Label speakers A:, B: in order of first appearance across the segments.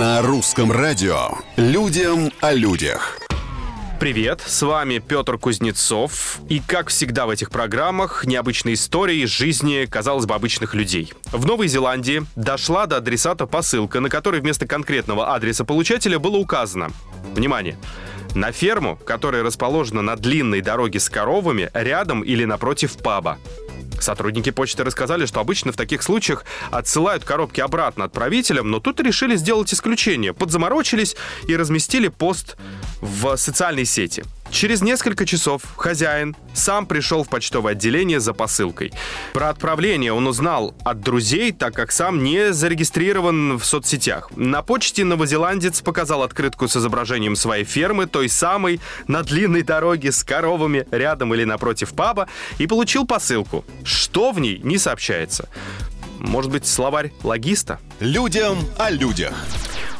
A: На русском радио «Людям о людях».
B: Привет, с вами Петр Кузнецов. И, как всегда в этих программах, необычные истории из жизни, казалось бы, обычных людей. В Новой Зеландии дошла до адресата посылка, на которой вместо конкретного адреса получателя было указано. Внимание! На ферму, которая расположена на длинной дороге с коровами, рядом или напротив паба. Сотрудники почты рассказали, что обычно в таких случаях отсылают коробки обратно отправителям, но тут решили сделать исключение. Подзаморочились и разместили пост в социальной сети. Через несколько часов хозяин сам пришел в почтовое отделение за посылкой. Про отправление он узнал от друзей, так как сам не зарегистрирован в соцсетях. На почте новозеландец показал открытку с изображением своей фермы, той самой, на длинной дороге с коровами рядом или напротив паба, и получил посылку. Что в ней, не сообщается. Может быть, словарь логиста?
A: Людям о людях.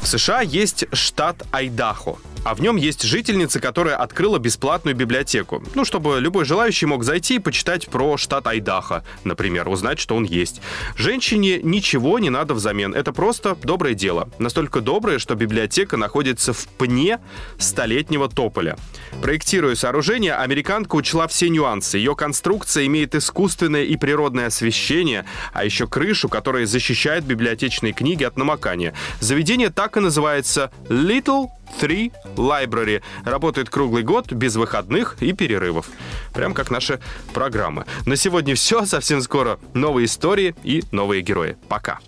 B: В США есть штат Айдахо а в нем есть жительница, которая открыла бесплатную библиотеку. Ну, чтобы любой желающий мог зайти и почитать про штат Айдахо, например, узнать, что он есть. Женщине ничего не надо взамен. Это просто доброе дело. Настолько доброе, что библиотека находится в пне столетнего тополя. Проектируя сооружение, американка учла все нюансы. Ее конструкция имеет искусственное и природное освещение, а еще крышу, которая защищает библиотечные книги от намокания. Заведение так и называется Little Three Library. Работает круглый год, без выходных и перерывов. Прям как наши программы. На сегодня все. Совсем скоро новые истории и новые герои. Пока.